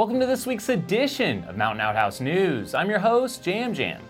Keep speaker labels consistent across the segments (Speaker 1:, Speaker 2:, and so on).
Speaker 1: Welcome to this week's edition of Mountain Outhouse News. I'm your host, Jam Jam.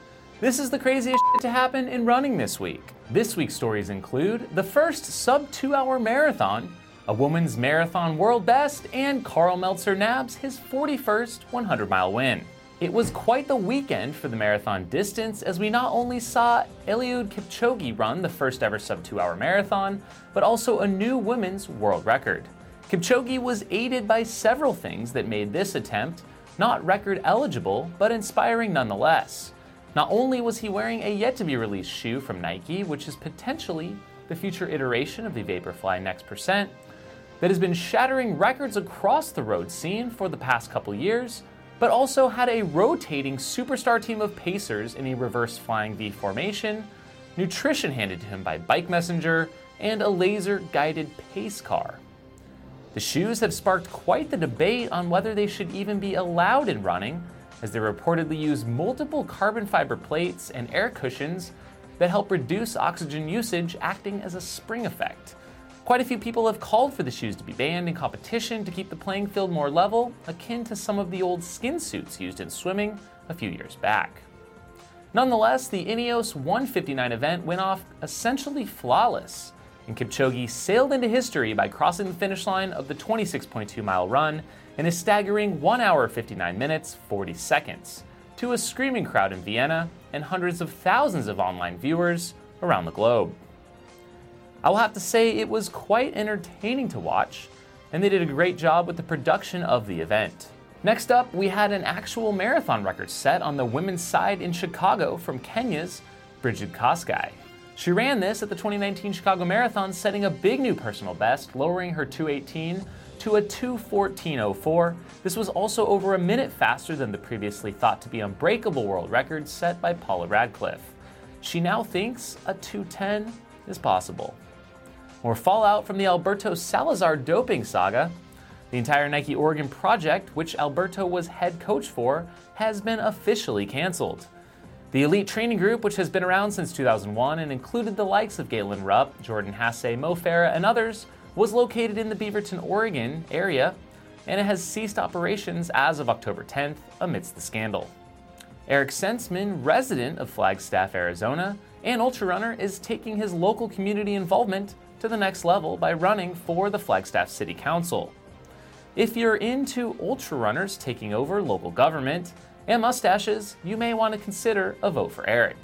Speaker 1: This is the craziest shit to happen in running this week. This week's stories include the first sub two hour marathon, a woman's marathon world best, and Karl Meltzer nabs his 41st 100 mile win. It was quite the weekend for the marathon distance as we not only saw Eliud Kipchoge run the first ever sub two hour marathon, but also a new women's world record. Kipchoge was aided by several things that made this attempt not record eligible, but inspiring nonetheless. Not only was he wearing a yet to be released shoe from Nike, which is potentially the future iteration of the Vaporfly Next Percent, that has been shattering records across the road scene for the past couple years, but also had a rotating superstar team of pacers in a reverse flying V formation, nutrition handed to him by Bike Messenger, and a laser guided pace car. The shoes have sparked quite the debate on whether they should even be allowed in running, as they reportedly use multiple carbon fiber plates and air cushions that help reduce oxygen usage, acting as a spring effect. Quite a few people have called for the shoes to be banned in competition to keep the playing field more level, akin to some of the old skin suits used in swimming a few years back. Nonetheless, the Ineos 159 event went off essentially flawless and Kipchoge sailed into history by crossing the finish line of the 26.2 mile run in a staggering 1 hour 59 minutes 40 seconds to a screaming crowd in Vienna and hundreds of thousands of online viewers around the globe. I will have to say it was quite entertaining to watch, and they did a great job with the production of the event. Next up, we had an actual marathon record set on the women's side in Chicago from Kenya's Brigid Kosgei. She ran this at the 2019 Chicago Marathon, setting a big new personal best, lowering her 218 to a 214.04. This was also over a minute faster than the previously thought to be unbreakable world record set by Paula Radcliffe. She now thinks a 210 is possible. More fallout from the Alberto Salazar doping saga. The entire Nike Oregon project, which Alberto was head coach for, has been officially canceled. The elite training group, which has been around since 2001 and included the likes of Galen Rupp, Jordan Hasay, Mo Farah, and others, was located in the Beaverton, Oregon area, and it has ceased operations as of October 10th amidst the scandal. Eric Senseman, resident of Flagstaff, Arizona, and ultra runner, is taking his local community involvement to the next level by running for the Flagstaff City Council. If you're into ultra runners taking over local government, and mustaches, you may want to consider a vote for Eric.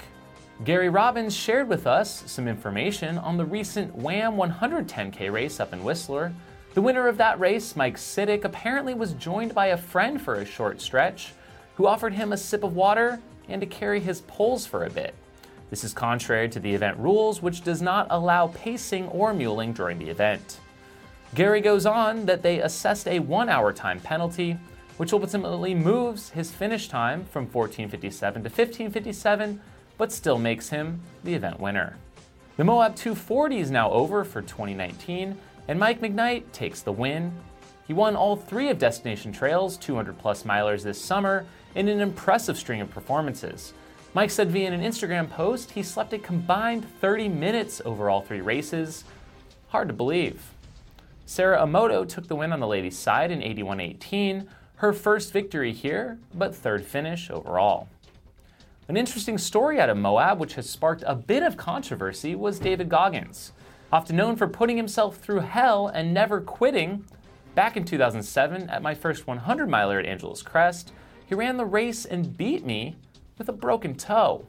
Speaker 1: Gary Robbins shared with us some information on the recent WAM 110K race up in Whistler. The winner of that race, Mike Siddick, apparently was joined by a friend for a short stretch who offered him a sip of water and to carry his poles for a bit. This is contrary to the event rules, which does not allow pacing or muling during the event. Gary goes on that they assessed a one hour time penalty which ultimately moves his finish time from 1457 to 1557, but still makes him the event winner. The Moab 240 is now over for 2019, and Mike McKnight takes the win. He won all three of Destination Trail's 200 plus milers this summer in an impressive string of performances. Mike said via an Instagram post he slept a combined 30 minutes over all three races. Hard to believe. Sarah Amoto took the win on the ladies' side in 81 18, her first victory here, but third finish overall. An interesting story out of Moab, which has sparked a bit of controversy, was David Goggins. Often known for putting himself through hell and never quitting, back in 2007 at my first 100 miler at Angeles Crest, he ran the race and beat me with a broken toe.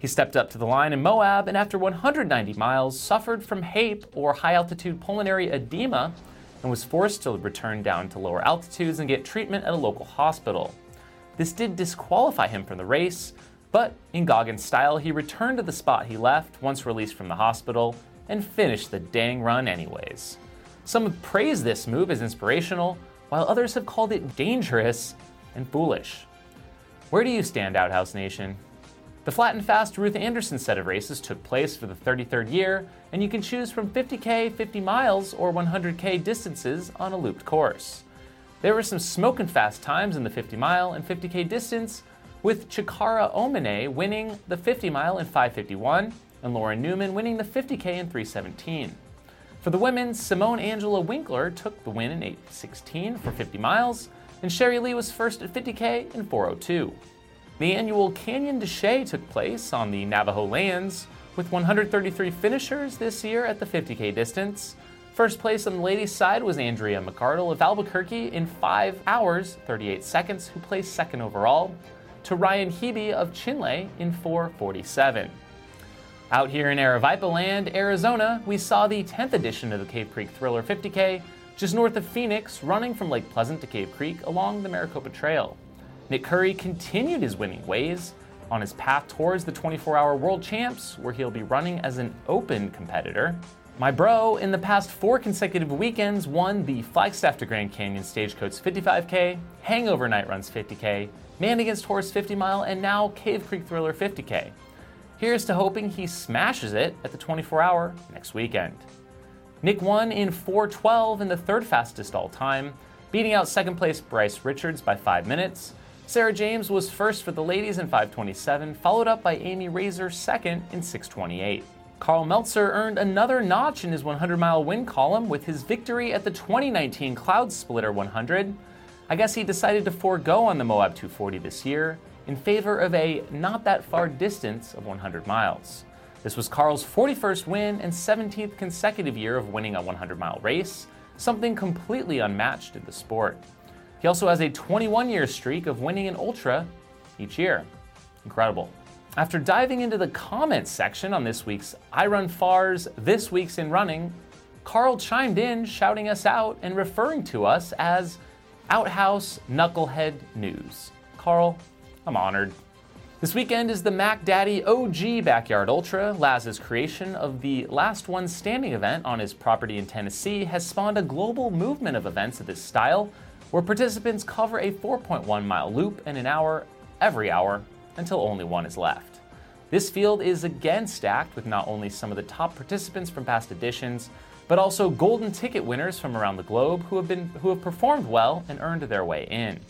Speaker 1: He stepped up to the line in Moab and after 190 miles suffered from HAPE or high altitude pulmonary edema and was forced to return down to lower altitudes and get treatment at a local hospital. This did disqualify him from the race, but in Goggins' style, he returned to the spot he left once released from the hospital and finished the dang run anyways. Some have praised this move as inspirational, while others have called it dangerous and foolish. Where do you stand, Outhouse Nation? The Flat and Fast Ruth Anderson set of races took place for the 33rd year, and you can choose from 50k, 50 miles, or 100k distances on a looped course. There were some smoking fast times in the 50 mile and 50k distance, with Chikara Omine winning the 50 mile in 551 and Lauren Newman winning the 50k in 317. For the women, Simone Angela Winkler took the win in 816 for 50 miles, and Sherry Lee was first at 50K in 402. The annual Canyon de Chelly took place on the Navajo lands, with 133 finishers this year at the 50K distance. First place on the ladies' side was Andrea McArdle of Albuquerque in 5 hours 38 seconds, who placed second overall, to Ryan Hebe of Chinle in 447. Out here in Aravaipa Land, Arizona, we saw the 10th edition of the Cave Creek Thriller 50K, just north of Phoenix, running from Lake Pleasant to Cave Creek along the Maricopa Trail. Nick Coury continued his winning ways on his path towards the 24 hour world champs, where he'll be running as an open competitor. My bro, in the past four consecutive weekends, won the Flagstaff to Grand Canyon Stagecoach 55K, Hangover Night Runs 50K, Man Against Horse 50 Mile, and now Cave Creek Thriller 50K. Here's to hoping he smashes it at the 24 hour next weekend. Nick won in 412 in the third fastest all time, beating out second place Bryce Richards by 5 minutes. Sarah James was first for the ladies in 527, followed up by Amy Razor second in 628. Karl Meltzer earned another notch in his 100 mile win column with his victory at the 2019 Cloud Splitter 100. I guess he decided to forego on the Moab 240 this year in favor of a not that far distance of 100 miles. This was Karl's 41st win and 17th consecutive year of winning a 100 mile race, something completely unmatched in the sport. He also has a 21 year streak of winning an ultra each year. Incredible. After diving into the comments section on this week's iRunFar's This Week's in Running, Karl chimed in, shouting us out and referring to us as Outhouse Knucklehead News. Karl, I'm honored. This weekend is the Mac Daddy OG Backyard Ultra. Laz's creation of the Last One Standing event on his property in Tennessee has spawned a global movement of events of this style, where participants cover a 4.1 mile loop in an hour every hour until only one is left. This field is again stacked with not only some of the top participants from past editions, but also golden ticket winners from around the globe who have, been, who have performed well and earned their way in.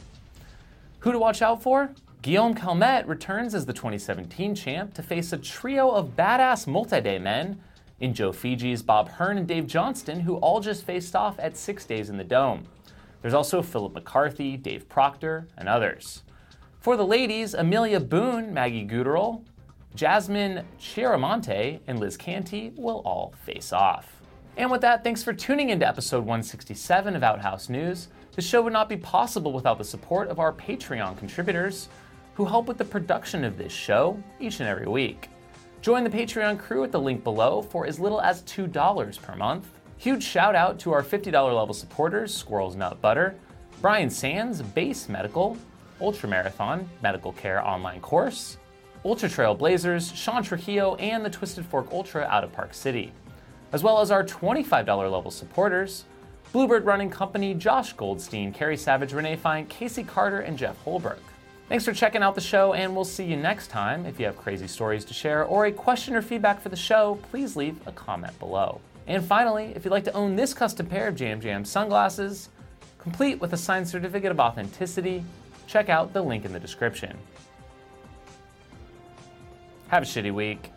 Speaker 1: Who to watch out for? Guillaume Calmette returns as the 2017 champ to face a trio of badass multi day men in Joe Fejes, Bob Hearn, and Dave Johnston, who all just faced off at six days in the Dome. There's also Philip McCarthy, Dave Proctor, and others. For the ladies, Amelia Boone, Maggie Guterl, Jasmine Chiaramonte, and Liz Canty will all face off. And with that, thanks for tuning into episode 167 of Outhouse News. The show would not be possible without the support of our Patreon contributors, who help with the production of this show each and every week. Join the Patreon crew at the link below for as little as $2 per month. Huge shout out to our $50 level supporters Squirrels Nut Butter, Brian Sands, Base Medical, Ultramarathon Medical Care Online Course, Ultra Trail Blazers, Sean Trujillo, and the Twisted Fork Ultra out of Park City, as well as our $25 level supporters Bluebird Running Company, Josh Goldstein, Carrie Savage, Renee Fine, Casey Carter, and Jeff Holbrook. Thanks for checking out the show, and we'll see you next time. If you have crazy stories to share or a question or feedback for the show, please leave a comment below. And finally, if you'd like to own this custom pair of Jam Jam sunglasses, complete with a signed certificate of authenticity, check out the link in the description. Have a shitty week.